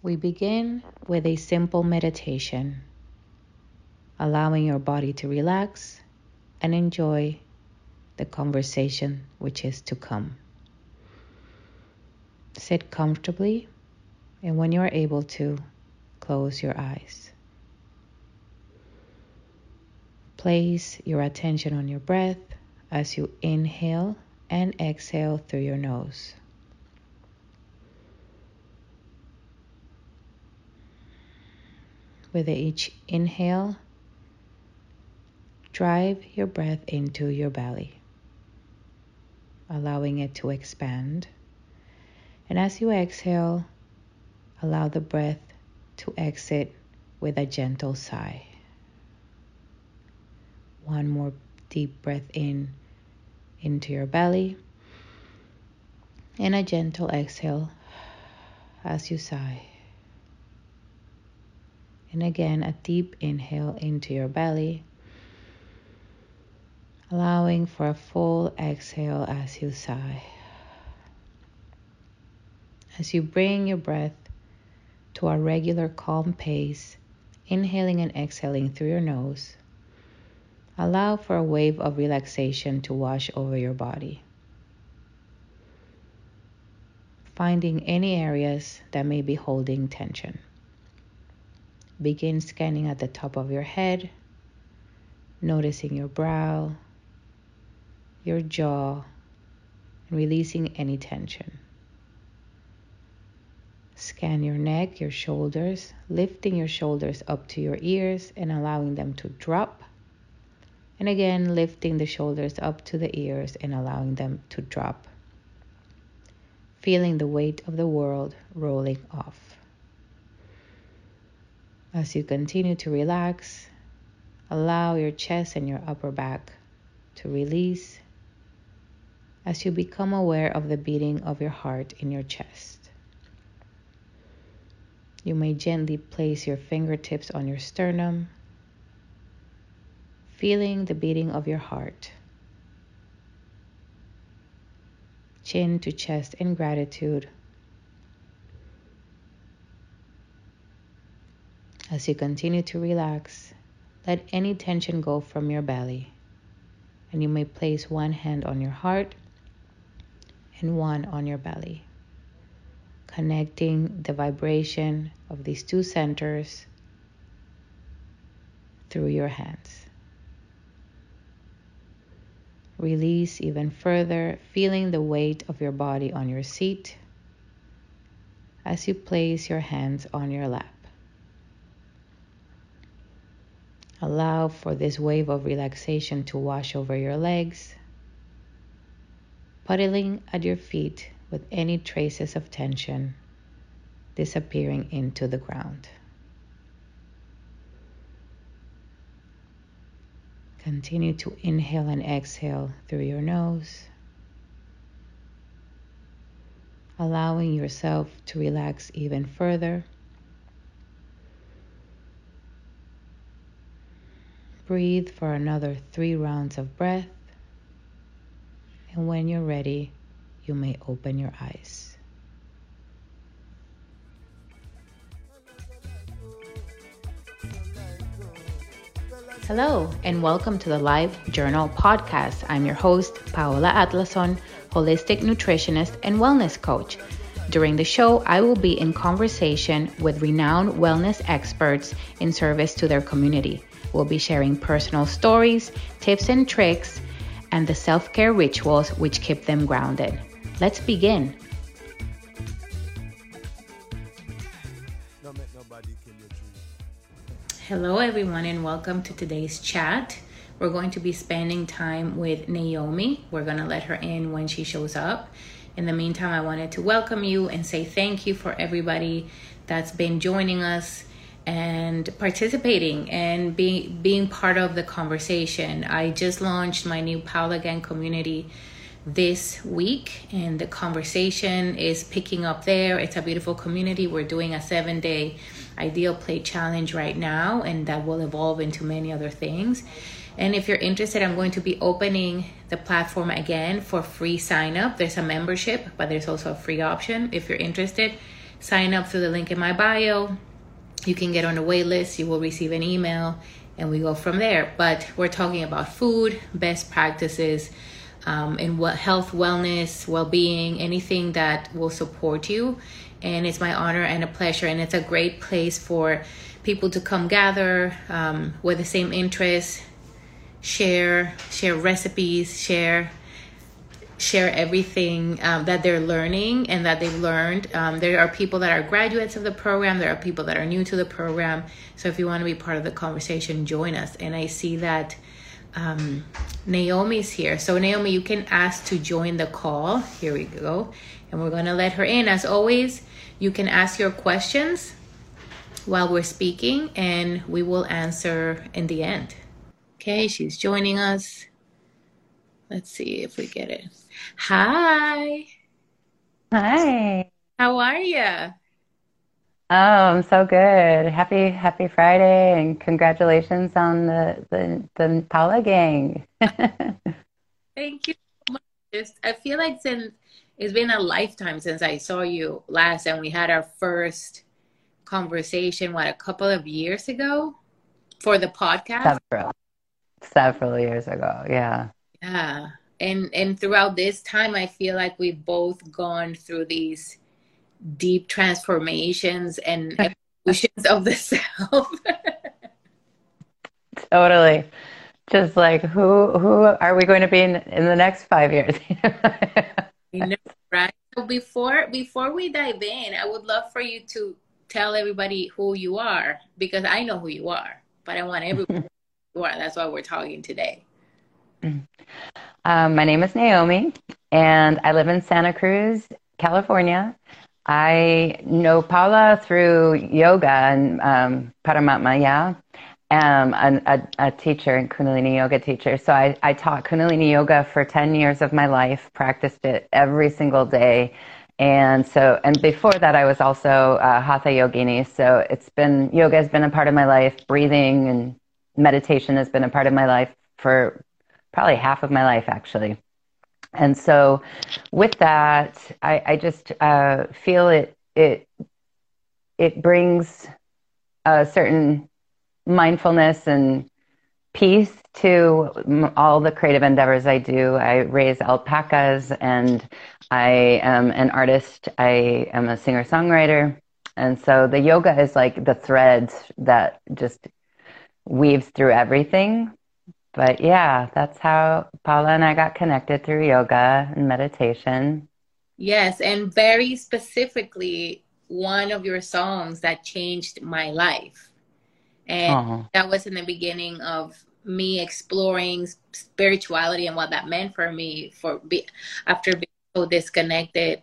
We begin with a simple meditation, allowing your body to relax and enjoy the conversation which is to come. Sit comfortably, and when you are able to, close your eyes. Place your attention on your breath as you inhale and exhale through your nose. With each inhale, drive your breath into your belly, allowing it to expand. And as you exhale, allow the breath to exit with a gentle sigh. One more deep breath in into your belly and a gentle exhale as you sigh. And again, a deep inhale into your belly, allowing for a full exhale as you sigh. As you bring your breath to a regular calm pace, inhaling and exhaling through your nose, allow for a wave of relaxation to wash over your body. Finding any areas that may be holding tension. Begin scanning at the top of your head, noticing your brow, your jaw, and releasing any tension. Scan your neck, your shoulders, lifting your shoulders up to your ears and allowing them to drop. And again, lifting the shoulders up to the ears and allowing them to drop. Feeling the weight of the world rolling off. As you continue to relax, allow your chest and your upper back to release as you become aware of the beating of your heart in your chest. You may gently place your fingertips on your sternum, feeling the beating of your heart. Chin to chest in gratitude As you continue to relax, let any tension go from your belly. And you may place one hand on your heart and one on your belly, connecting the vibration of these two centers through your hands. Release even further, feeling the weight of your body on your seat as you place your hands on your lap. Allow for this wave of relaxation to wash over your legs, puddling at your feet with any traces of tension disappearing into the ground. Continue to inhale and exhale through your nose, allowing yourself to relax even further. Breathe for another three rounds of breath. And when you're ready, you may open your eyes. Hello, and welcome to the Live Journal podcast. I'm your host, Paola Atlason, holistic nutritionist and wellness coach. During the show, I will be in conversation with renowned wellness experts in service to their community. We'll be sharing personal stories, tips and tricks, and the self care rituals which keep them grounded. Let's begin. Hello, everyone, and welcome to today's chat. We're going to be spending time with Naomi. We're going to let her in when she shows up. In the meantime, I wanted to welcome you and say thank you for everybody that's been joining us and participating and being being part of the conversation. I just launched my new Paola Gang community this week and the conversation is picking up there. It's a beautiful community. We're doing a 7-day ideal plate challenge right now and that will evolve into many other things. And if you're interested, I'm going to be opening the platform again for free sign up. There's a membership, but there's also a free option. If you're interested, sign up through the link in my bio. You can get on the wait list. You will receive an email and we go from there. But we're talking about food, best practices, um, and what health, wellness, well-being, anything that will support you. And it's my honor and a pleasure, and it's a great place for people to come gather um, with the same interests, share, share recipes, share share everything um, that they're learning and that they've learned. Um, there are people that are graduates of the program, there are people that are new to the program. So if you want to be part of the conversation, join us. And I see that um, Naomi's here. So, Naomi, you can ask to join the call. Here we go. And we're going to let her in. As always, you can ask your questions while we're speaking, and we will answer in the end. Okay, she's joining us. Let's see if we get it. Hi. Hi. How are you? Oh, I'm so good. Happy Happy Friday and congratulations on the the, the Paula gang. Thank you so much. Just I feel like since it's been a lifetime since I saw you last and we had our first conversation what a couple of years ago for the podcast. Several several years ago. Yeah. Yeah. And and throughout this time I feel like we've both gone through these deep transformations and evolutions of the self. totally. Just like who who are we going to be in, in the next five years? you know, right? So before before we dive in, I would love for you to tell everybody who you are because I know who you are, but I want everyone who you are. That's why we're talking today. Um, my name is Naomi, and I live in Santa Cruz, California. I know Paula through yoga and um, Paramatma, yeah. Um, a, a, a teacher and Kundalini yoga teacher. So I, I taught Kundalini yoga for 10 years of my life, practiced it every single day. And so, and before that, I was also a Hatha yogini. So it's been, yoga has been a part of my life. Breathing and meditation has been a part of my life for probably half of my life, actually. And so, with that, I, I just uh, feel it it it brings a certain mindfulness and peace to all the creative endeavors I do. I raise alpacas, and I am an artist. I am a singer songwriter, and so the yoga is like the thread that just weaves through everything but yeah, that's how Paula and I got connected through yoga and meditation. Yes, and very specifically, one of your songs that changed my life. And uh-huh. that was in the beginning of me exploring spirituality and what that meant for me for be, after being so disconnected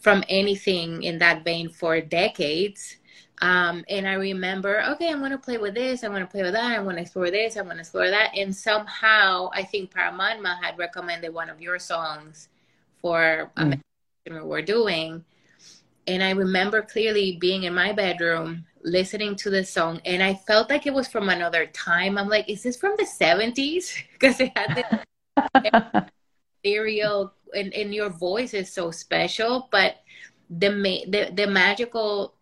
from anything in that vein for decades um, and I remember, okay, I'm going to play with this. I'm going to play with that. I'm going to explore this. I'm going to explore that. And somehow, I think Paramatma had recommended one of your songs for a mm. we were doing. And I remember clearly being in my bedroom listening to the song, and I felt like it was from another time. I'm like, is this from the 70s? Because it had this ethereal, and, and your voice is so special. But the, ma- the the magical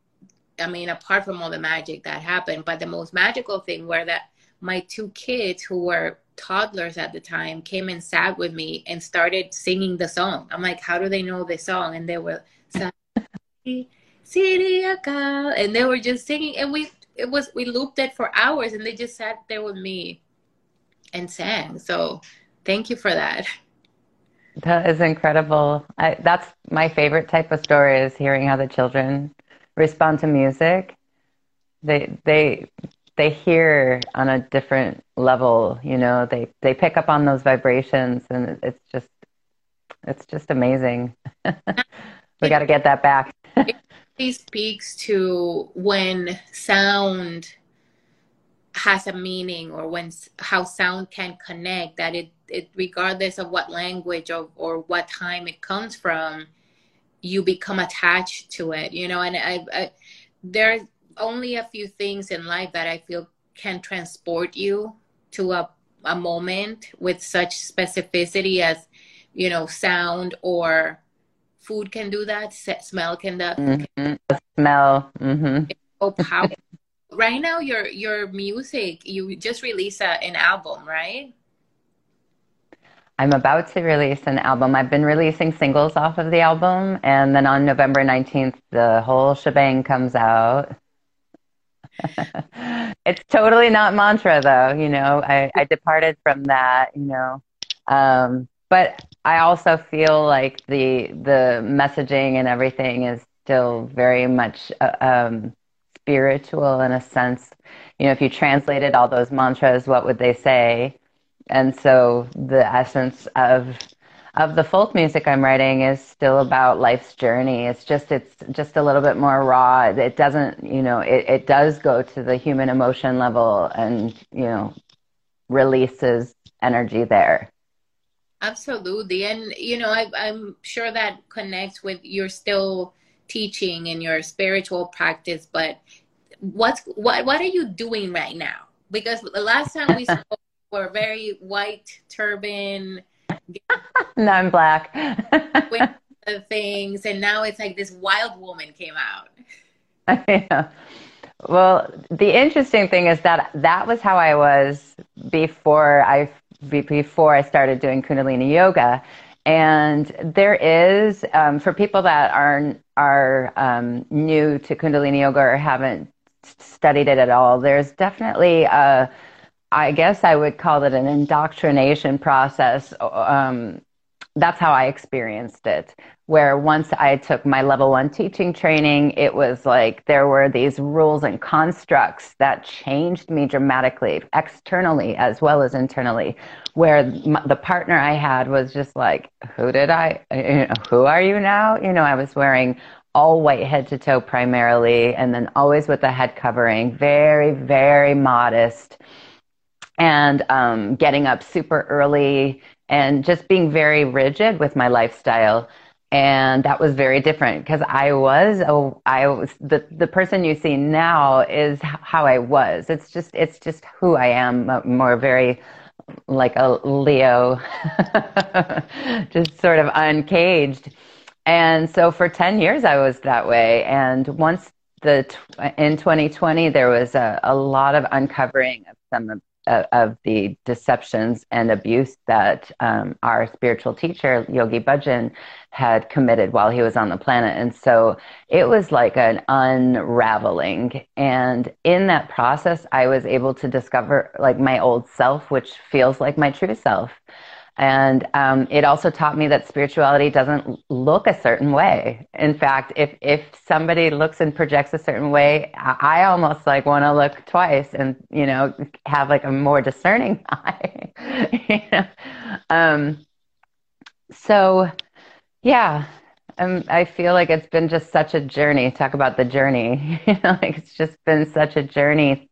I mean, apart from all the magic that happened, but the most magical thing were that my two kids who were toddlers at the time came and sat with me and started singing the song. I'm like, how do they know the song? And they were and they were just singing and we it was we looped it for hours and they just sat there with me and sang. So thank you for that. That is incredible. I, that's my favorite type of story is hearing how the children respond to music, they they they hear on a different level. You know, they they pick up on those vibrations, and it's just it's just amazing. we got to get that back. it speaks to when sound has a meaning or when how sound can connect that it, it regardless of what language or, or what time it comes from you become attached to it you know and I, I there's only a few things in life that i feel can transport you to a, a moment with such specificity as you know sound or food can do that smell can that mm-hmm. smell mm-hmm. so powerful right now your your music you just released a, an album right i'm about to release an album i've been releasing singles off of the album and then on november 19th the whole shebang comes out it's totally not mantra though you know i, I departed from that you know um, but i also feel like the the messaging and everything is still very much uh, um, spiritual in a sense. You know, if you translated all those mantras, what would they say? And so the essence of of the folk music I'm writing is still about life's journey. It's just it's just a little bit more raw. It doesn't, you know, it, it does go to the human emotion level and, you know, releases energy there. Absolutely. And you know, I I'm sure that connects with you're still teaching and your spiritual practice, but what's what what are you doing right now? Because the last time we spoke were very white turban. no, I'm black. with the things, and now it's like this wild woman came out. Yeah. Well, the interesting thing is that that was how I was before I before I started doing Kundalini yoga, and there is um, for people that are are um, new to Kundalini yoga or haven't studied it at all, there's definitely a, I guess I would call it an indoctrination process. Um, that's how I experienced it. Where once I took my level one teaching training, it was like there were these rules and constructs that changed me dramatically, externally as well as internally. Where the partner I had was just like, "Who did I? You know, who are you now?" You know, I was wearing all white head to toe primarily, and then always with a head covering, very, very modest, and um, getting up super early and just being very rigid with my lifestyle. And that was very different because I was, oh, I was the, the person you see now is how I was. It's just, it's just who I am, more very like a Leo, just sort of uncaged. And so for 10 years, I was that way. And once the, in 2020, there was a, a lot of uncovering of some of, of the deceptions and abuse that um, our spiritual teacher, Yogi Bhajan, had committed while he was on the planet. And so it was like an unraveling. And in that process, I was able to discover like my old self, which feels like my true self. And um, it also taught me that spirituality doesn't look a certain way. In fact, if if somebody looks and projects a certain way, I, almost like want to look twice and you know have like a more discerning eye. you know? um, so, yeah, um, I feel like it's been just such a journey. Talk about the journey. you know, like it's just been such a journey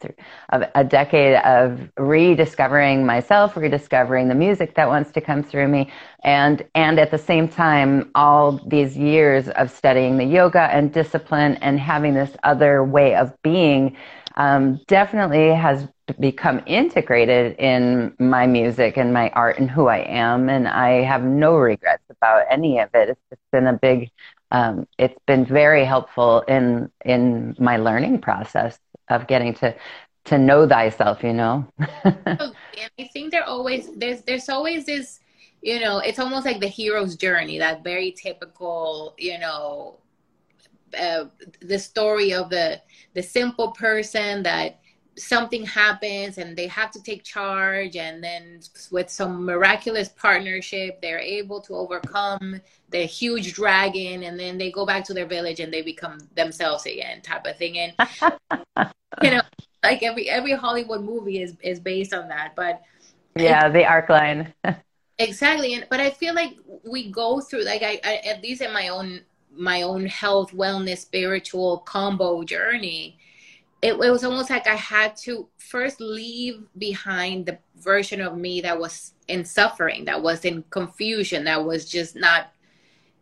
of a decade of rediscovering myself, rediscovering the music that wants to come through me, and and at the same time, all these years of studying the yoga and discipline and having this other way of being um, definitely has become integrated in my music and my art and who I am. And I have no regrets about any of it. It's just been a big, um, it's been very helpful in, in my learning process of getting to, to know thyself, you know? I think there always, there's, there's always this, you know, it's almost like the hero's journey, that very typical, you know, uh, the story of the the simple person that something happens and they have to take charge and then with some miraculous partnership they're able to overcome the huge dragon and then they go back to their village and they become themselves again type of thing. And you know like every every hollywood movie is is based on that but yeah the arc line. Exactly and but i feel like we go through like I, I at least in my own my own health, wellness, spiritual combo journey, it, it, was almost like I had to first leave behind the version of me that was in suffering, that was in confusion, that was just not,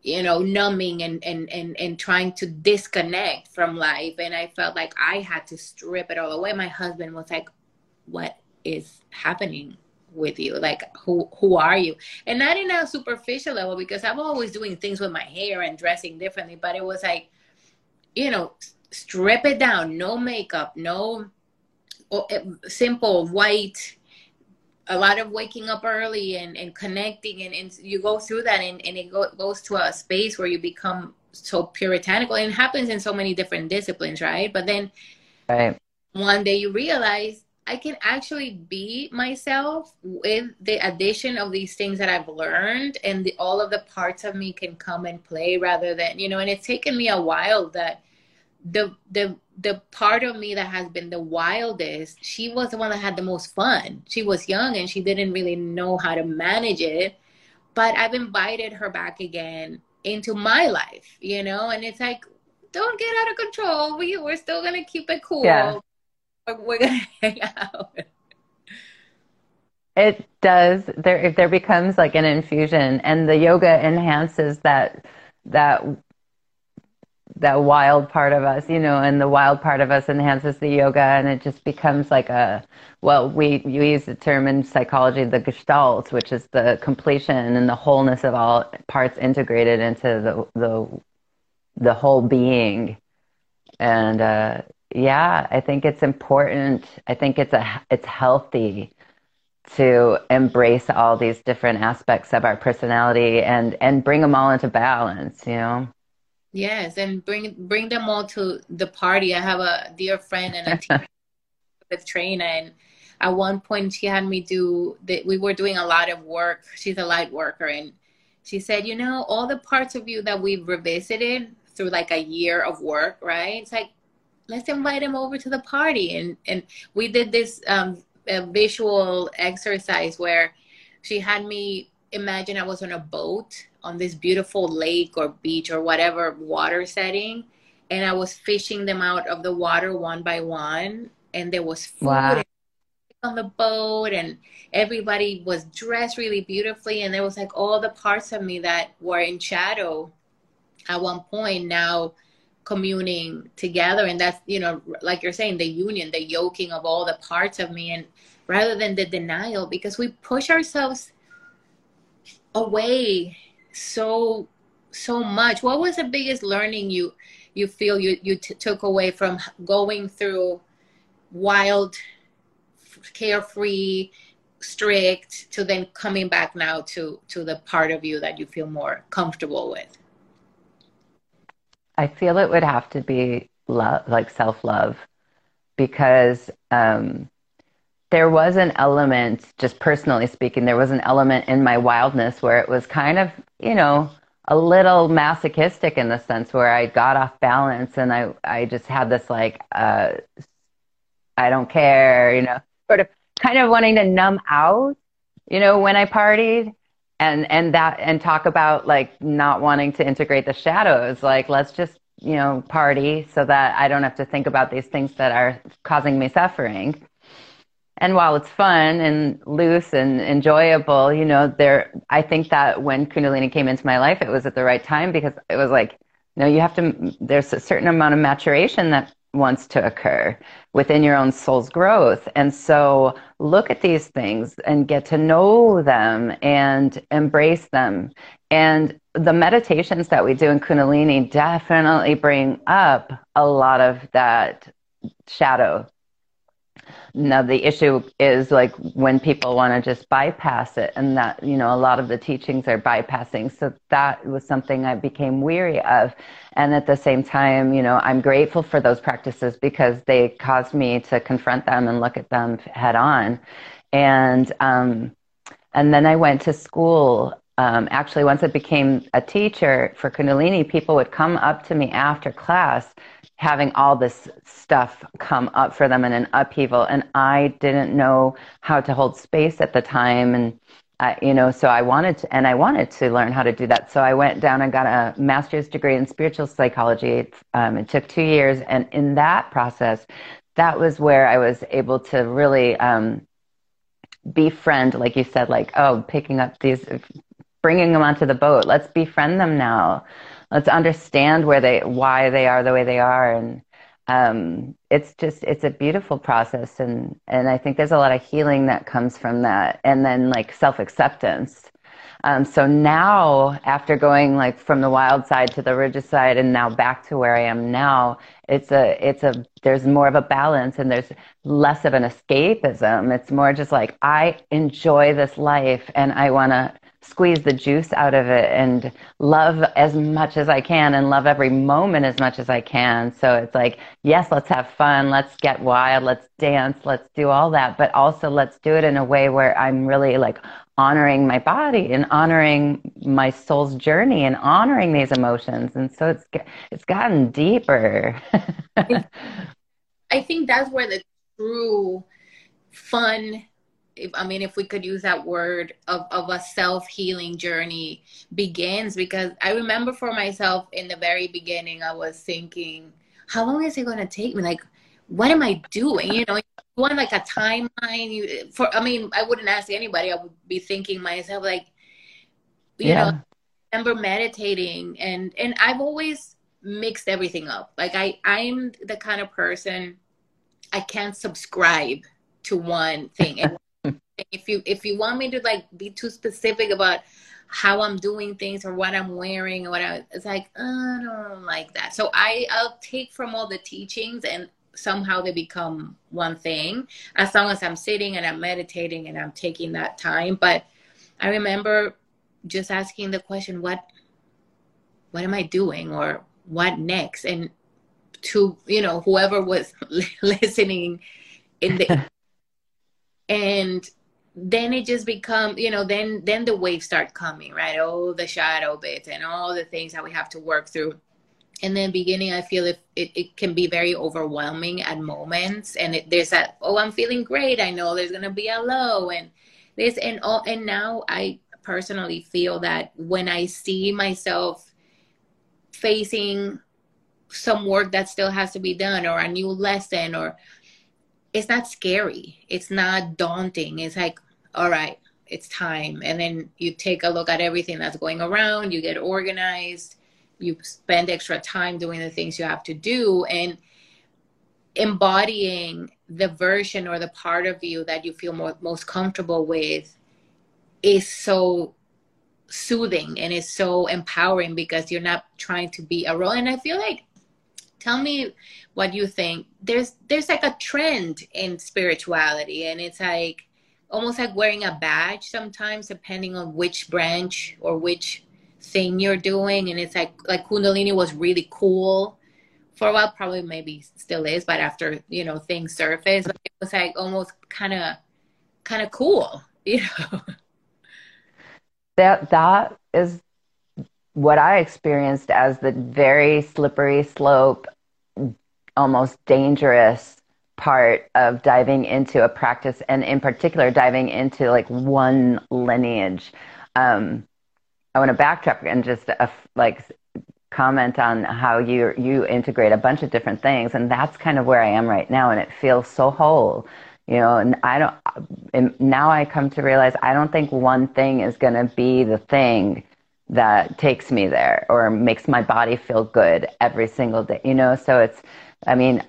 you know, numbing and, and, and, and trying to disconnect from life. And I felt like I had to strip it all away. My husband was like, What is happening? With you like who who are you? And not in a superficial level because i'm always doing things with my hair and dressing differently but it was like you know strip it down no makeup no eh, simple white a lot of waking up early and, and connecting and, and you go through that and, and it go, goes to a space where you become so puritanical. And it happens in so many different disciplines right? But then right. one day you realize I can actually be myself with the addition of these things that I've learned, and the, all of the parts of me can come and play rather than you know. And it's taken me a while that the the the part of me that has been the wildest. She was the one that had the most fun. She was young and she didn't really know how to manage it, but I've invited her back again into my life, you know. And it's like, don't get out of control. We we're still gonna keep it cool. Yeah we're gonna hang out. It does. There, if there becomes like an infusion, and the yoga enhances that that that wild part of us, you know, and the wild part of us enhances the yoga, and it just becomes like a well, we you use the term in psychology, the gestalt, which is the completion and the wholeness of all parts integrated into the the the whole being, and uh, yeah, I think it's important. I think it's a it's healthy to embrace all these different aspects of our personality and and bring them all into balance, you know. Yes, and bring bring them all to the party. I have a dear friend and a team with Trina, and at one point she had me do that. We were doing a lot of work. She's a light worker, and she said, you know, all the parts of you that we've revisited through like a year of work, right? It's like let's invite him over to the party and and we did this um, visual exercise where she had me imagine i was on a boat on this beautiful lake or beach or whatever water setting and i was fishing them out of the water one by one and there was food wow. on the boat and everybody was dressed really beautifully and there was like all the parts of me that were in shadow at one point now communing together. And that's you know like you're saying the union the yoking of all the parts of me and rather than the denial because we push ourselves away so so much. What was the biggest learning you you feel you you t- took away from going through wild carefree strict to then coming back now to to the part of you that you feel more comfortable with I feel it would have to be love, like self love, because um, there was an element, just personally speaking, there was an element in my wildness where it was kind of, you know, a little masochistic in the sense where I got off balance and I, I just had this like, uh, I don't care, you know, sort of kind of wanting to numb out, you know, when I partied and and that and talk about like not wanting to integrate the shadows. Like let's just you know party so that i don't have to think about these things that are causing me suffering. And while it's fun and loose and enjoyable you know there i think that when kundalini came into my life it was at the right time because it was like you know you have to there's a certain amount of maturation that wants to occur within your own soul's growth. And so look at these things and get to know them and embrace them. And the meditations that we do in Kundalini definitely bring up a lot of that shadow now the issue is like when people want to just bypass it and that, you know, a lot of the teachings are bypassing. So that was something I became weary of. And at the same time, you know, I'm grateful for those practices because they caused me to confront them and look at them head on. And, um, and then I went to school um, actually once I became a teacher for Kundalini, people would come up to me after class having all this stuff come up for them in an upheaval. And i didn't know how to hold space at the time. And I, you know so i wanted to and i wanted to learn how to do that. So i went down and got a master's degree in spiritual psychology um, it took two years. And in that process that was where i was able to really um, befriend like you said like oh picking up these bringing them onto the boat. Let's befriend them now let's understand where they why they are the way they are. And um, it's just it's a beautiful process. And and i think there's a lot of healing that comes from that. And then like self-acceptance. Um, so now after going like from the wild side to the rigid side and now back to where i am now it's a it's a there's more of a balance and there's less of an escapism. It's more just like i enjoy this life and i want to squeeze the juice out of it and love as much as I can and love every moment as much as I can. So it's like, yes, let's have fun. Let's get wild. Let's dance. Let's do all that. But also let's do it in a way where I'm really like honoring my body and honoring my soul's journey and honoring these emotions. And so it's, it's gotten deeper. I think that's where the true fun if, I mean, if we could use that word of, of a self healing journey begins, because I remember for myself in the very beginning, I was thinking, how long is it going to take me? Like, what am I doing? You know, you want like a timeline. You, for, I mean, I wouldn't ask anybody. I would be thinking myself, like, you yeah. know, I remember meditating and, and I've always mixed everything up. Like I, I'm the kind of person I can't subscribe to one thing. And if you if you want me to like be too specific about how I'm doing things or what I'm wearing or what I, it's like uh, I don't like that. So I I'll take from all the teachings and somehow they become one thing as long as I'm sitting and I'm meditating and I'm taking that time. But I remember just asking the question, what what am I doing or what next? And to you know whoever was listening in the and then it just become you know then then the waves start coming right? Oh the shadow bits and all the things that we have to work through. And then beginning i feel if it, it can be very overwhelming at moments and it, there's that oh i'm feeling great. I know there's to be a low and this and all and now i personally feel that when i see myself facing some work that still has to be done or a new lesson or it's not scary. It's not daunting. It's like, all right, it's time. And then you take a look at everything that's going around, you get organized, you spend extra time doing the things you have to do and embodying the version or the part of you that you feel more, most comfortable with is so soothing and is so empowering because you're not trying to be a role. And I feel like tell me what you think. There's there's like a trend in spirituality and it's like almost like wearing a badge sometimes depending on which branch or which thing you're doing. And it's like like kundalini was really cool for a while probably maybe still is but after you know things surface it was like almost kind of kind of cool you know? That that is what I experienced as the very slippery slope, almost dangerous part of diving into a practice, and in particular, diving into like one lineage. Um, I want to backtrack and just uh, like comment on how you you integrate a bunch of different things, and that's kind of where I am right now, and it feels so whole. You know, and I don't. And now I come to realize I don't think one thing is going to be the thing that takes me there or makes my body feel good every single day you know so it's i mean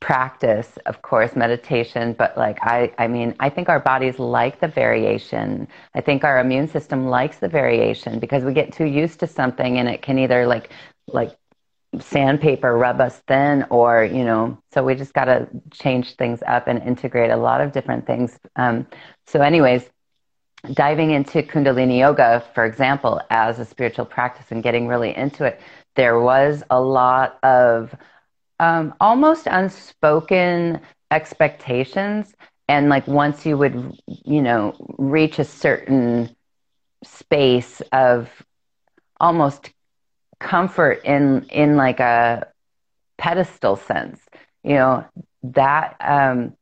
practice of course meditation but like i i mean i think our bodies like the variation. I think our immune system likes the variation because we get too used to something and it can either like like sandpaper rub us thin or you know so we just got to change things up and integrate a lot of different things. Um, so anyways diving into Kundalini Yoga, for example, as a spiritual practice and getting really into it, there was a lot of um, almost unspoken expectations. And like once you would, you know, reach a certain space of almost comfort in in like a pedestal sense, you know, that um,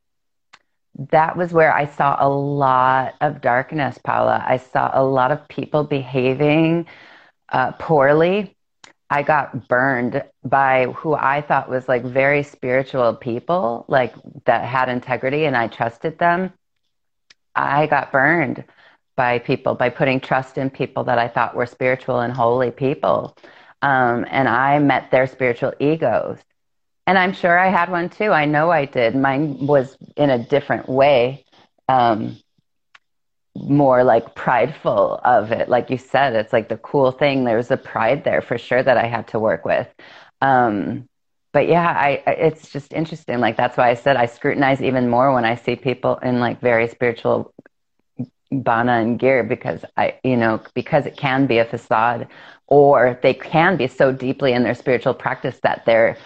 that was where I saw a lot of darkness, Paula. I saw a lot of people behaving uh, poorly. I got burned by who I thought was like very spiritual people, like that had integrity, and I trusted them. I got burned by people by putting trust in people that I thought were spiritual and holy people. Um, and I met their spiritual egos and I'm sure I had one too. I know I did. Mine was in a different way. Um, more like prideful of it. Like you said, it's like the cool thing. There's a pride there for sure that I had to work with. Um, but yeah, I, it's just interesting. Like that's why I said I scrutinize even more when I see people in like very spiritual bana and gear because I, you know, because it can be a facade or they can be so deeply in their spiritual practice that their,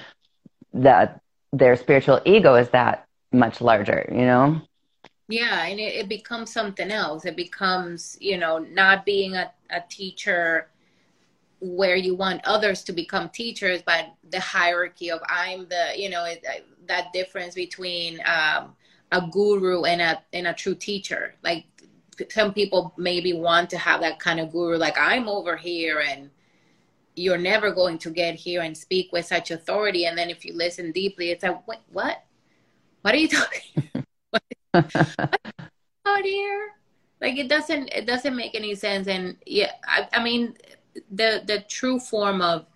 that their spiritual ego is that much larger, you know? Yeah, and it, it becomes something else. It becomes, you know, not being a, a teacher where you want others to become teachers, but the hierarchy of I'm the, you know, it, that difference between um, a guru and a and a true teacher. Like some people maybe want to have that kind of guru, like I'm over here and you're never going to get here and speak with such authority. And then if you listen deeply, it's like, what? What, what are you talking? Out here like it doesn't it doesn't make any sense. And yeah I, I mean the the true form of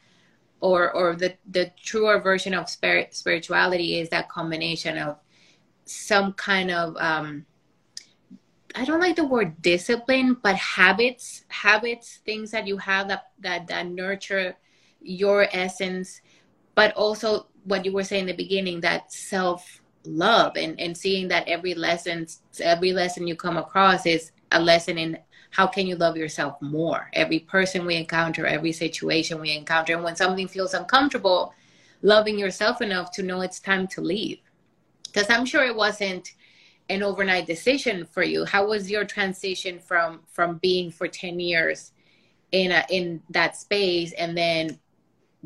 or or the the truer version of spirit spirituality is that combination of some kind of um I don't like the word discipline, but habits, habits, things that you have that that that nurture your essence, but also what you were saying in the beginning, that self love and, and seeing that every lesson every lesson you come across is a lesson in how can you love yourself more? Every person we encounter every situation we encounter and when something feels uncomfortable loving yourself enough to know it's time to leave. Because i'm sure it wasn't an overnight decision for you. How was your transition from from being for 10 years in a in that space and then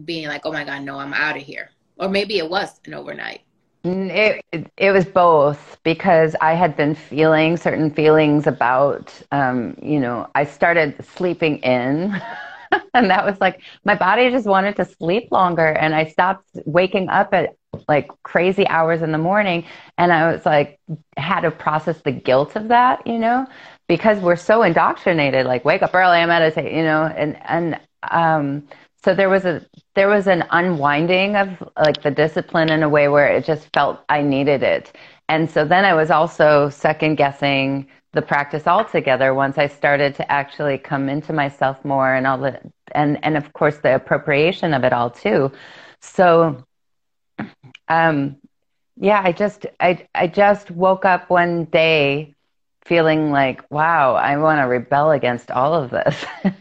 being like oh my god no i'm out of here. Or maybe it was an overnight it, it was both because I had been feeling certain feelings about, um, you know, I started sleeping in. and that was like, my body just wanted to sleep longer. And I stopped waking up at like crazy hours in the morning. And I was like, had to process the guilt of that, you know, because we're so indoctrinated, like, wake up early and meditate, you know, and, and, um, so there was a there was an unwinding of like the discipline in a way where it just felt I needed it. And so then I was also second guessing the practice altogether once I started to actually come into myself more and all the and and of course the appropriation of it all too. So um yeah, I just I I just woke up one day feeling like, wow, I want to rebel against all of this.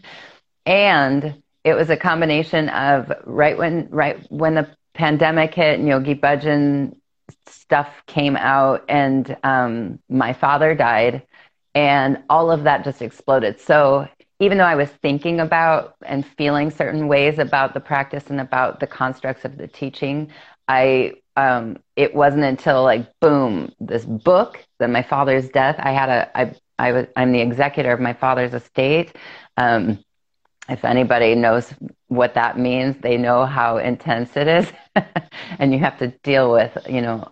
and it was a combination of right when right when the pandemic hit and Yogi Bhajan stuff came out and um, my father died and all of that just exploded. So even though I was thinking about and feeling certain ways about the practice and about the constructs of the teaching, I um, it wasn't until like boom, this book, then my father's death. I had a I I was I'm the executor of my father's estate. Um, if anybody knows what that means, they know how intense it is. and you have to deal with, you know,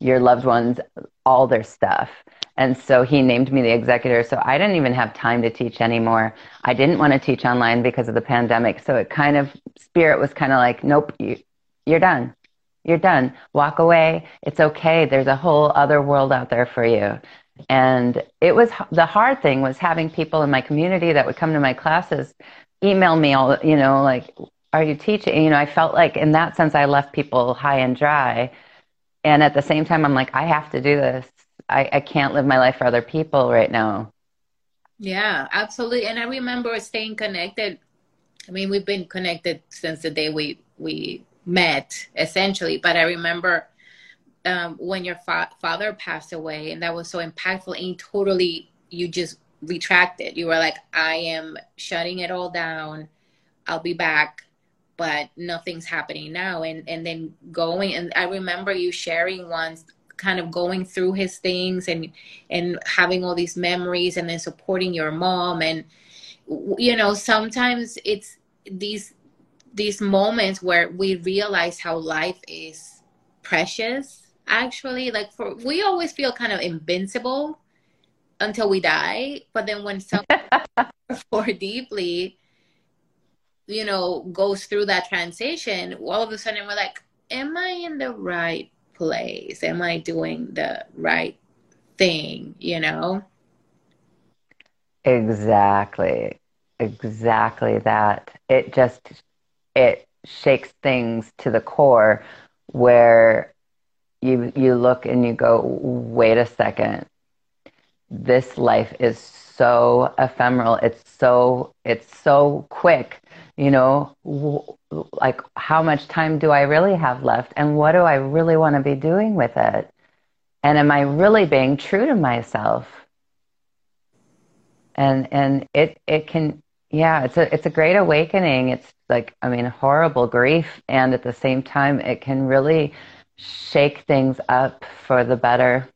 your loved ones, all their stuff. And so he named me the executor. So I didn't even have time to teach anymore. I didn't want to teach online because of the pandemic. So it kind of, spirit was kind of like, nope, you, you're done. You're done. Walk away. It's okay. There's a whole other world out there for you. And it was the hard thing was having people in my community that would come to my classes email me all, you know, like, are you teaching? You know, I felt like in that sense, I left people high and dry. And at the same time, I'm like, I have to do this. I, I can't live my life for other people right now. Yeah, absolutely. And I remember staying connected. I mean, we've been connected since the day we we met, essentially. But I remember um, when your fa- father passed away, and that was so impactful. And totally, you just retracted. You were like, I am shutting it all down. I'll be back, but nothing's happening now. And and then going and I remember you sharing once kind of going through his things and and having all these memories and then supporting your mom and you know sometimes it's these these moments where we realize how life is precious actually like for we always feel kind of invincible until we die. But then when someone more deeply, you know, goes through that transition, all of a sudden we're like, am I in the right place? Am I doing the right thing, you know? Exactly. Exactly that. It just it shakes things to the core where you you look and you go, wait a second. This life is so ephemeral. It's so it's so quick. You know, like how much time do I really have left, and what do I really want to be doing with it? And am I really being true to myself? And and it it can yeah, it's a it's a great awakening. It's like I mean horrible grief and at the same time it can really shake things up for the better.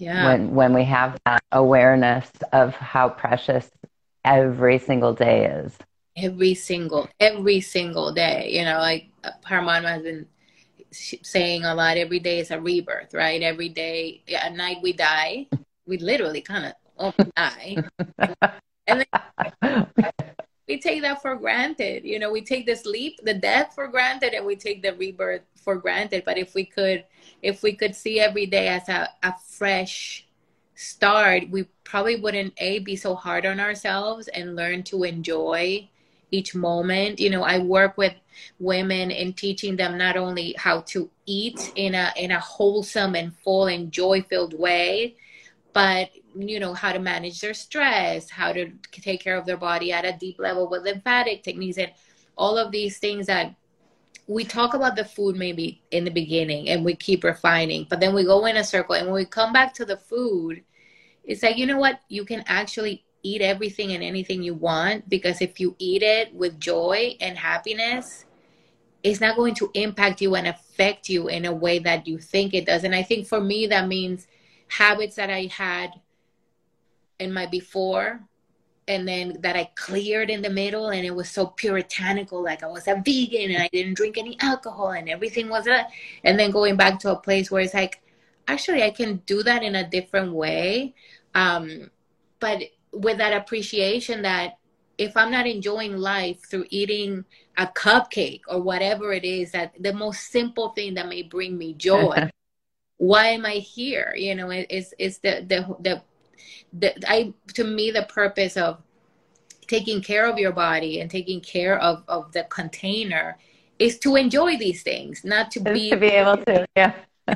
Yeah. When when we have that awareness of how precious every single day is. Every single every single day, you know, like Paramatma has been saying a lot. Every day is a rebirth, right? Every day, at night we die. We literally kind of die, and then we take that for granted. You know, we take the sleep, the death for granted, and we take the rebirth for granted. But if we could, if we could see every day as a, a fresh start, we probably wouldn't a be so hard on ourselves and learn to enjoy each moment. You know, I work with women in teaching them not only how to eat in a in a wholesome and full and joy filled way, but you know how to manage their stress how to take care of their body at a deep level with lymphatic techniques and all of these things that we talk about the food maybe in the beginning and we keep refining but then we go in a circle and when we come back to the food it's like you know what? You can actually eat everything and anything you want because if you eat it with joy and happiness it's not going to impact you and affect you in a way that you think it does. And i think for me that means habits that I had in my before and then that I cleared in the middle and it was so puritanical like I was a vegan and I didn't drink any alcohol and everything was a and then going back to a place where it's like actually I can do that in a different way um but with that appreciation that if I'm not enjoying life through eating a cupcake or whatever it is that the most simple thing that may bring me joy why am I here? You know, it's it's the the the, the I to me the purpose of taking care of your body and taking care of of the container is to enjoy these things, not to be to be able to yeah.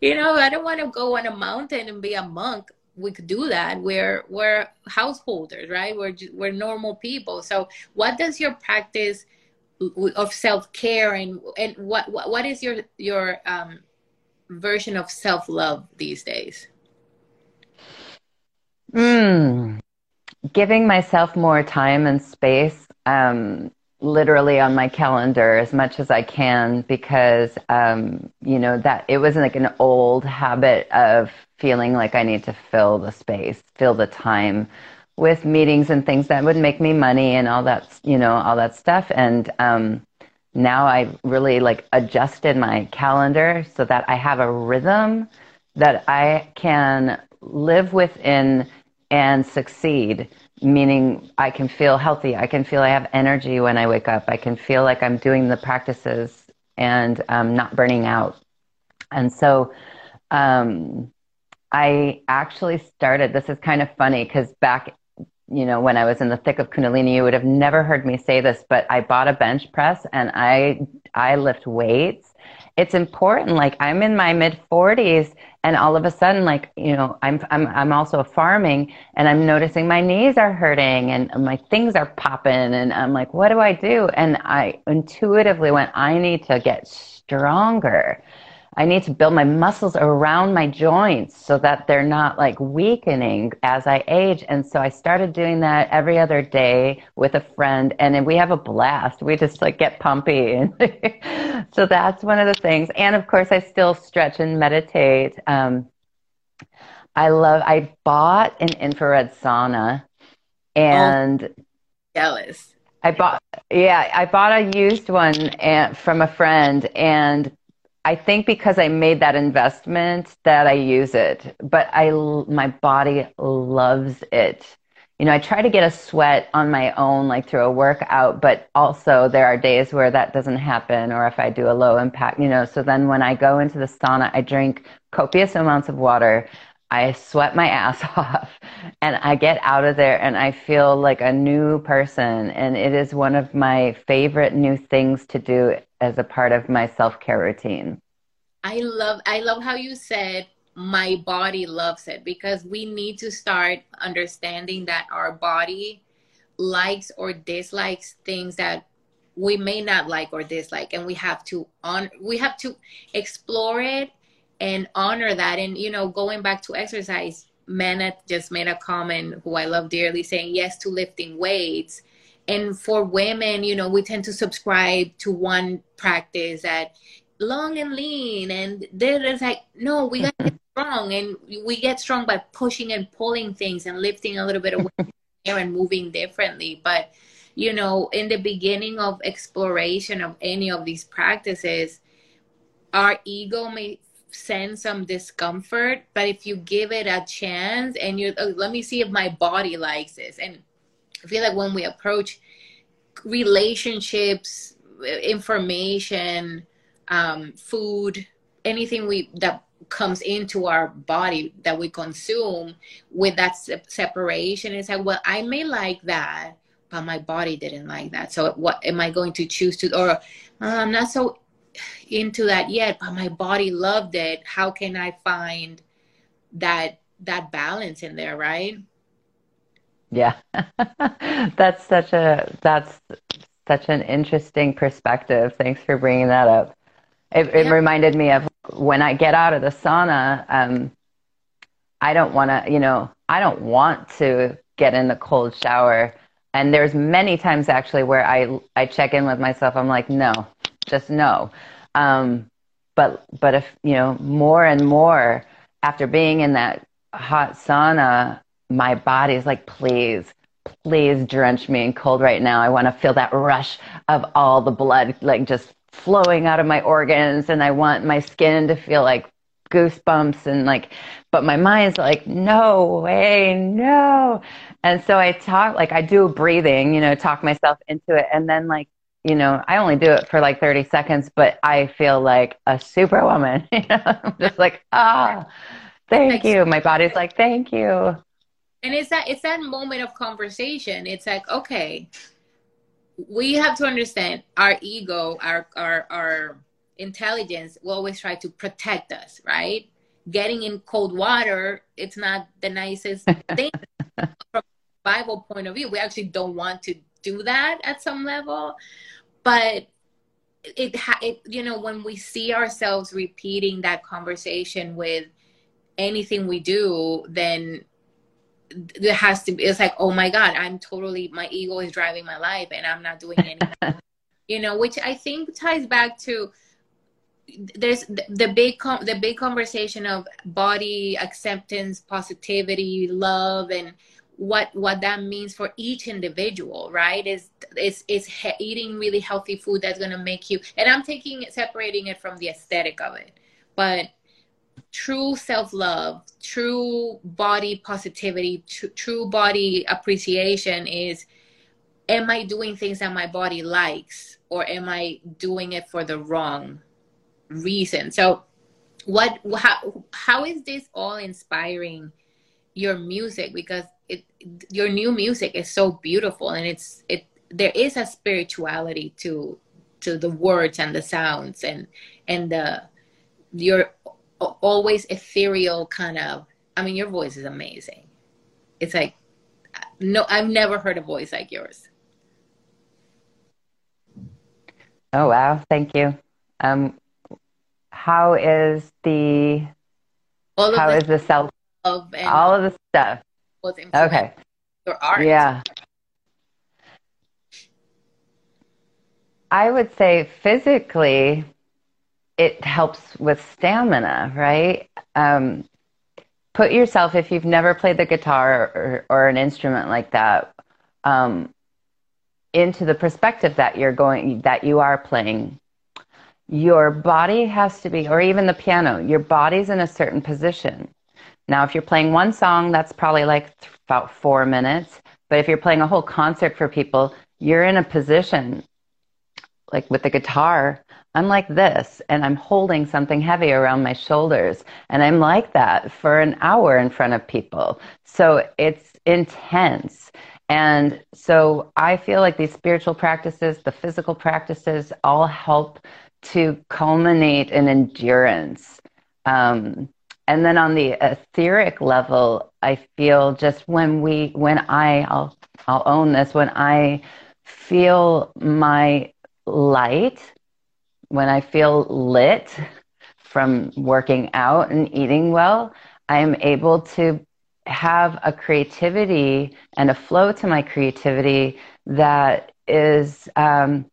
you know, I don't want to go on a mountain and be a monk. We could do that. We're we're householders, right? We're we're normal people. So, what does your practice of self care and and what, what what is your your um version of self love these days? Mm, giving myself more time and space, um, literally on my calendar as much as I can, because um, you know that it was like an old habit of feeling like I need to fill the space, fill the time with meetings and things that would make me money and all that, you know, all that stuff. And um, now I really like adjusted my calendar so that I have a rhythm that I can live within and succeed, meaning I can feel healthy. I can feel I have energy when I wake up. I can feel like I'm doing the practices and um, not burning out. And so um, I actually started, this is kind of funny because back you know, when I was in the thick of Kundalini, you would have never heard me say this, but I bought a bench press and I, I lift weights. It's important. Like I'm in my mid forties and all of a sudden, like, you know, I'm, I'm, I'm also farming and I'm noticing my knees are hurting and my things are popping and I'm like, what do I do? And I intuitively went, I need to get stronger. I need to build my muscles around my joints so that they're not like weakening as I age. And so I started doing that every other day with a friend and we have a blast. We just like get pumpy. so that's one of the things. And of course I still stretch and meditate. Um, I love, I bought an infrared sauna and oh, jealous. I bought, yeah, I bought a used one and, from a friend and I think because I made that investment that I use it, but I my body loves it. you know, I try to get a sweat on my own, like through a workout, but also there are days where that doesn't happen, or if I do a low impact, you know. So then when I go into the sauna, I drink copious amounts of water. I sweat my ass off and I get out of there and I feel like a new person. And it is one of my favorite new things to do as a part of my self care routine. I love I love how you said my body loves it because we need to start understanding that our body likes or dislikes things that we may not like or dislike and we have to on we have to explore it and honor that. And you know going back to exercise Manet just made a comment who I love dearly saying yes to lifting weights. And for women you know we tend to subscribe to one practice that long and lean and then it's like no we got strong. And we get strong by pushing and pulling things and lifting a little bit of away and moving differently. But you know in the beginning of exploration of any of these practices our ego may sense some discomfort but if you give it a chance and you oh, let me see if my body likes this. And i feel like when we approach relationships information um, food anything we that comes into our body that we consume with that se- separation it's like well i may like that but my body didn't like that. So what am i going to choose to or uh, i'm not so into that yet but my body loved it how can i find that that balance in there right yeah that's such a that's such an interesting perspective thanks for bringing that up it, it yeah. reminded me of when I get out of the sauna, um, I don't want to, you know, I don't want to get in the cold shower. And there's many times actually where I I check in with myself. I'm like, no, just no. Um, but but if you know more and more after being in that hot sauna, my body's like, please, please drench me in cold right now. I want to feel that rush of all the blood, like just flowing out of my organs and I want my skin to feel like goosebumps and like but my mind's like no way no and so i talk like i do breathing you know talk myself into it and then like you know i only do it for like 30 seconds but i feel like a superwoman you know? I'm just like ah thank you. My body's like thank you. And it's that it's that moment of conversation. It's like okay we have to understand our ego, our our our intelligence will always try to protect us, right? Getting in cold water, it's not the nicest thing. From Bible point of view. We actually don't want to do that at some level, but it, it you know when we see ourselves repeating that conversation with anything we do, then there has to be it's like oh my god i'm totally my ego is driving my life and i'm not doing anything you know which i think ties back to there's the, the big com- the big conversation of body acceptance positivity love and what what that means for each individual right is is is eating really healthy food that's going to make you and i'm taking it separating it from the aesthetic of it but true self love, true body positivity, tr- true body appreciation is am I doing things that my body likes or am I doing it for the wrong reason? So, what how, how is this all inspiring your music because it your new music is so beautiful and it's it there is a spirituality to to the words and the sounds and and the your always ethereal kind of i mean your voice is amazing. It's like no i've never heard a voice like yours. Oh wow. Thank you. Um how is the all how is the self all of the stuff okay your art yeah i would say physically it helps with stamina, right? Um, put yourself, if you've never played the guitar or, or an instrument like that, um, into the perspective that you're going, that you are playing. Your body has to be, or even the piano, your body's in a certain position. Now, if you're playing one song, that's probably like about four minutes. But if you're playing a whole concert for people, you're in a position like with the guitar, I'm like this and I'm holding something heavy around my shoulders. And I'm like that for an hour in front of people. So it's intense. And so I feel like these spiritual practices, the physical practices, all help to culminate in endurance. Um, and then on the etheric level, I feel just when we, when I, I'll, I'll own this, when I feel my light, when I feel lit from working out and eating well, I am able to have a creativity and a flow to my creativity that is um,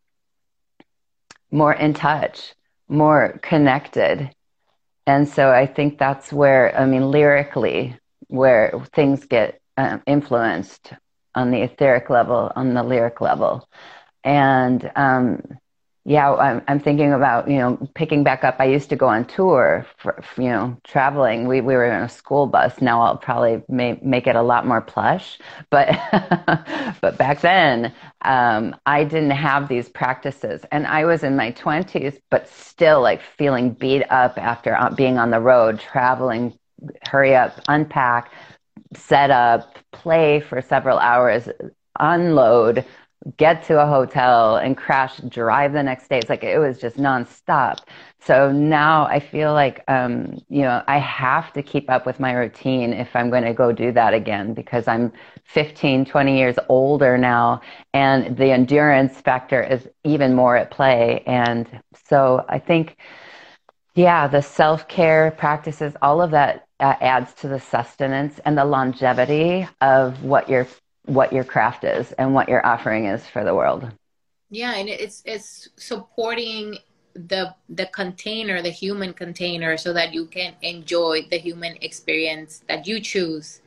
more in touch, more connected. And so I think that's where, I mean, lyrically, where things get um, influenced on the etheric level, on the lyric level. And um, yeah, I'm, I'm thinking about, you know, picking back up. I used to go on tour for, you know, traveling. We, we were in a school bus. Now I'll probably may, make it a lot more plush. But, but back then, um, I didn't have these practices. And I was in my 20s, but still like feeling beat up after uh, being on the road, traveling, hurry up, unpack, set up, play for several hours, unload get to a hotel and crash, drive the next day. It's like it was just nonstop. So now I feel like, um, you know, I have to keep up with my routine if I'm going to go do that again because I'm 15, 20 years older now and the endurance factor is even more at play. And so I think, yeah, the self care practices, all of that uh, adds to the sustenance and the longevity of what you're what your craft is and what your offering is for the world. Yeah, and it's it's supporting the the container, the human container, so that you can enjoy the human experience that you choose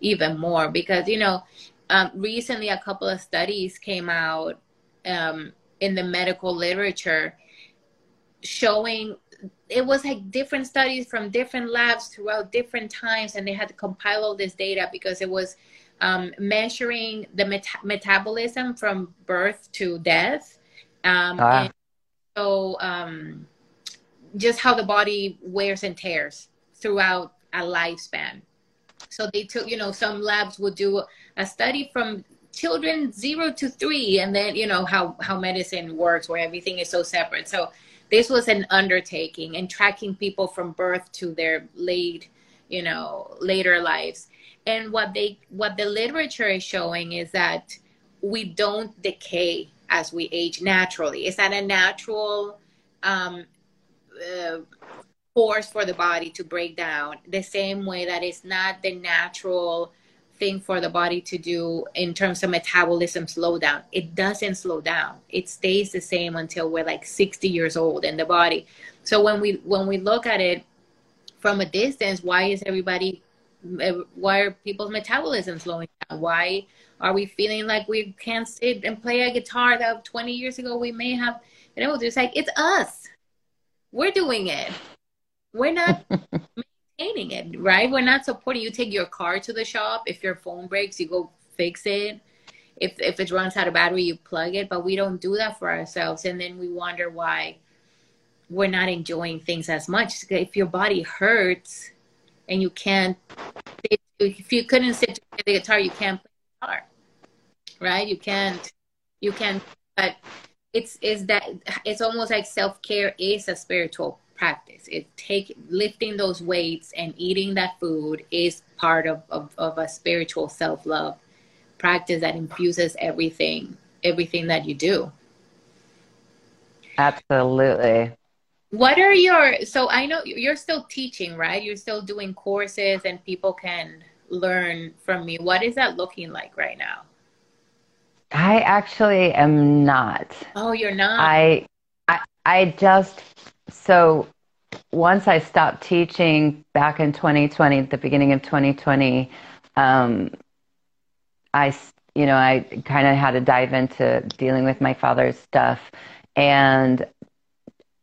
even more. Because you know, um, recently a couple of studies came out um, in the medical literature showing it was like different studies from different labs throughout different times and they had to compile all this data because it was um, measuring the met- metabolism from birth to death. Um, ah. so um, just how the body wears and tears throughout a lifespan. So they took, you know, some labs would do a study from children zero to three, and then you know how how medicine works, where everything is so separate. So this was an undertaking and tracking people from birth to their late, you know, later lives and what they what the literature is showing is that we don't decay as we age naturally. Is that a natural um, uh, force for the body to break down? The same way that it's not the natural thing for the body to do in terms of metabolism slowdown. It doesn't slow down. It stays the same until we're like 60 years old in the body. So when we when we look at it from a distance why is everybody Eh, why are people's metabolism slowing down? Why are we feeling like we can't sit and play a guitar that 20 years ago we may have you know it's like it's us. We're doing it. We're not maintaining it right? We're not supporting. You take your car to the shop. If your phone breaks you go fix it. If if it runs out of battery you plug it. But we don't do that for ourselves. And then we wonder why we're not enjoying things as much. If your body hurts and you can't if you couldn't sit to play the guitar you can't play guitar right? You can't you can't. but it's is that it's almost like self-care is a spiritual practice. It take lifting those weights and eating that food is part of, of, of a spiritual self-love practice that infuses everything everything that you do. Absolutely what are your so i know you're still teaching right? You're still doing courses and people can learn from me what is that looking like right now? I actually am not. Oh you're not? I i, I just so once i stopped teaching back in 2020 the beginning of 2020 um, i you know i kind of had to dive into dealing with my father's stuff. And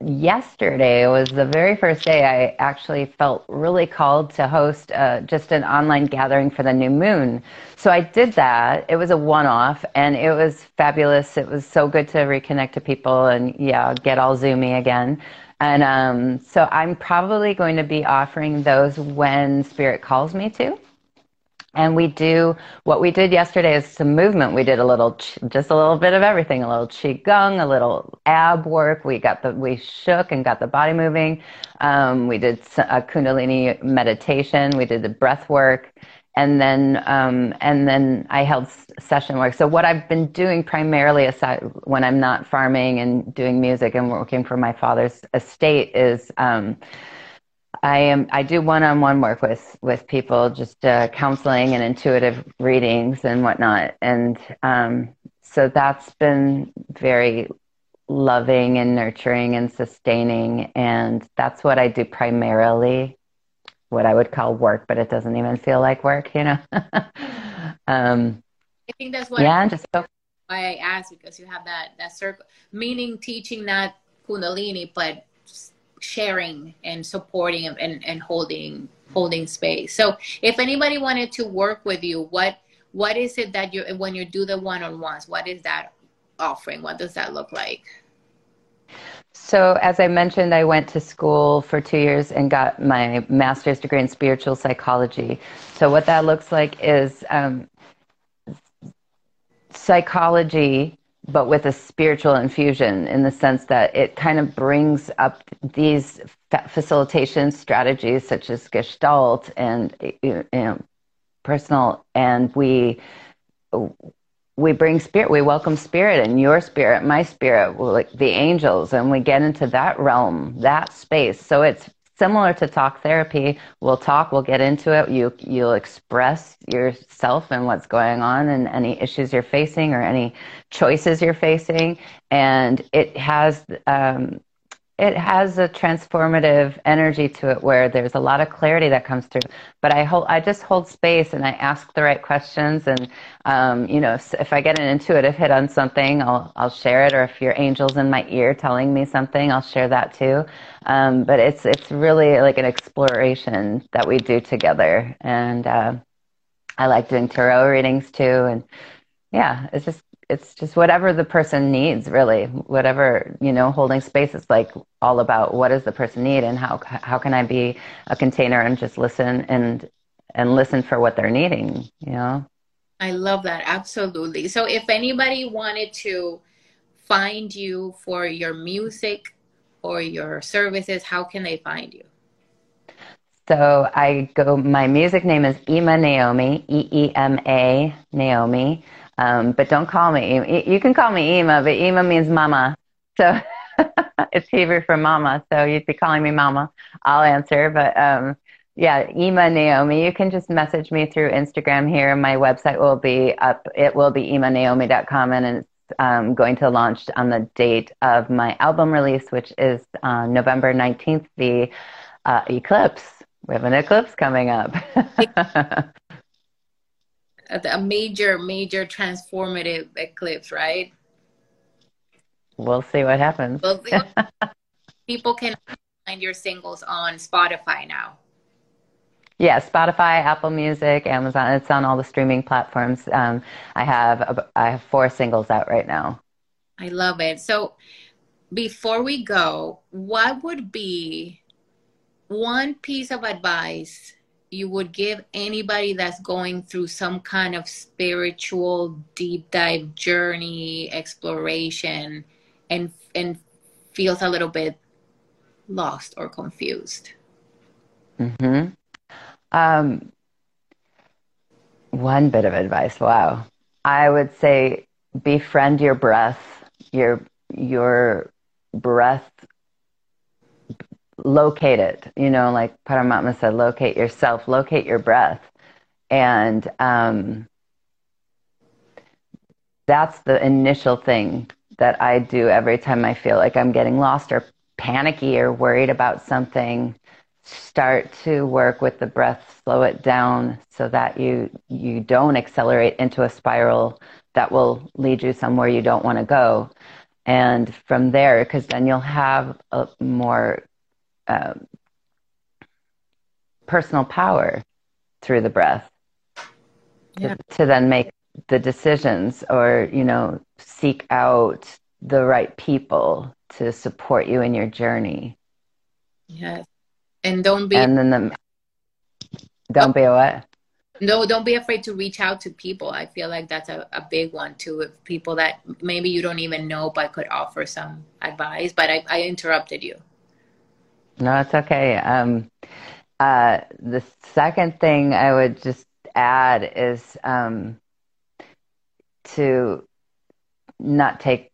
yesterday was the very first day I actually felt really called to host uh, just an online gathering for the new moon. So I did that. It was a one off and it was fabulous. It was so good to reconnect to people and, yeah, get all zoomy again. And um, so I'm probably going to be offering those when Spirit calls me to. And we do what we did yesterday is some movement. We did a little, just a little bit of everything, a little qigong, a little ab work. We got the, we shook and got the body moving. Um, we did a kundalini meditation. We did the breath work, and then um, and then I held session work. So what I've been doing primarily aside when I'm not farming and doing music and working for my father's estate is. Um, I am. I do one-on-one work with with people, just uh, counseling and intuitive readings and whatnot, and um, so that's been very loving and nurturing and sustaining, and that's what I do primarily. What I would call work, but it doesn't even feel like work, you know. um, I think that's what. Yeah, I, just why I asked because you have that that circle, meaning teaching not Kundalini, but sharing and supporting and, and holding holding space. So if anybody wanted to work with you what what is it that you when you do the one-on-ones what is that offering? What does that look like? So as i mentioned i went to school for two years and got my master's degree in spiritual psychology. So what that looks like is um, psychology but with a spiritual infusion in the sense that it kind of brings up these facilitation strategies such as gestalt and you know, personal and we we bring spirit we welcome spirit and your spirit my spirit like the angels and we get into that realm that space. So it's similar to talk therapy. We'll talk, we'll get into it. You you'll express yourself and what's going on and any issues you're facing or any choices you're facing, and it has um, it has a transformative energy to it where there's a lot of clarity that comes through. But i hold i just hold space and i ask the right questions and um, you know if, if, i get an intuitive hit on something i'll i'll share it. Or if your angel's in my ear telling me something i'll share that too. Um, but it's it's really like an exploration that we do together. And uh, i like doing tarot readings too. And yeah it's just it's just whatever the person needs really whatever you know holding space is like all about what does the person need and how how can i be a container and just listen and and listen for what they're needing you know i love that absolutely so if anybody wanted to find you for your music or your services how can they find you so I go. My music name is Eema Naomi, E E M A Naomi. Um, but don't call me. You can call me Eema, but Eema means mama. So it's Hebrew for mama. So you'd be calling me mama. I'll answer. But um, yeah, Eema Naomi. You can just message me through Instagram here. My website will be up. It will be eemanaomi.com and it's um, going to launch on the date of my album release, which is uh, November 19th, the uh, eclipse. We have an eclipse coming up. a major, major transformative eclipse, right? We'll see what happens. We'll see what people can find your singles on Spotify now. Yeah, Spotify, Apple Music, Amazon. It's on all the streaming platforms. Um, I have I have four singles out right now. I love it. So, before we go, what would be one piece of advice you would give anybody that's going through some kind of spiritual deep dive journey exploration and and feels a little bit lost or confused. Hmm um, one bit of advice. Wow. I would say befriend your breath your your breath locate it. You know, like Paramatma said, locate yourself, locate your breath. And um, that's the initial thing that I do every time I feel like I'm getting lost or panicky or worried about something. Start to work with the breath, slow it down so that you you don't accelerate into a spiral that will lead you somewhere you don't want to go. And from there, because then you'll have a more um, personal power through the breath yeah. to, to then make the decisions or, you know, seek out the right people to support you in your journey. Yes. And don't be. And then the. Don't be what? No, don't be afraid to reach out to people. I feel like that's a, a big one too. If people that maybe you don't even know but could offer some advice. But I, I interrupted you. No, it's okay. Um, uh, the second thing I would just add is um, to not take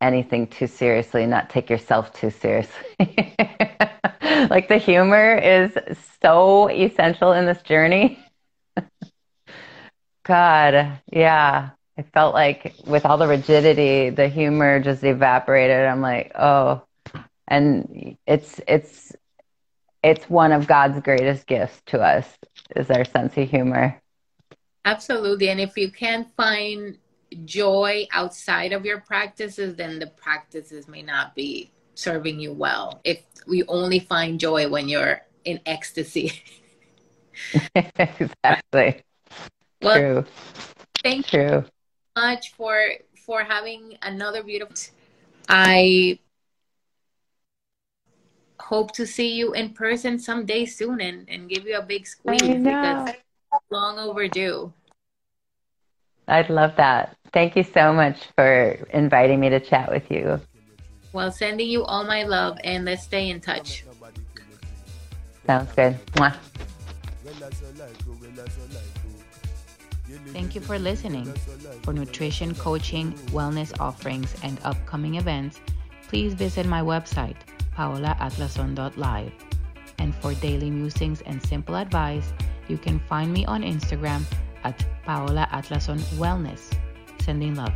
anything too seriously, not take yourself too seriously. like the humor is so essential in this journey. God, yeah. I felt like with all the rigidity, the humor just evaporated. I'm like, oh, and it's it's it's one of God's greatest gifts to us is our sense of humor. Absolutely. And if you can't find joy outside of your practices, then the practices may not be serving you well. If we only find joy when you're in ecstasy. exactly. Well, True. Thank True. you much for for having another beautiful I hope to see you in person someday soon and, and give you a big squeeze because long overdue. I'd love that. Thank you so much for inviting me to chat with you. Well, sending you all my love and let's stay in touch. Sounds good. Mwah. Thank you for listening. For nutrition, coaching, wellness offerings, and upcoming events, please visit my website paolaatlason.live. And for daily musings and simple advice, you can find me on Instagram at Paola Atlason Wellness. Sending love.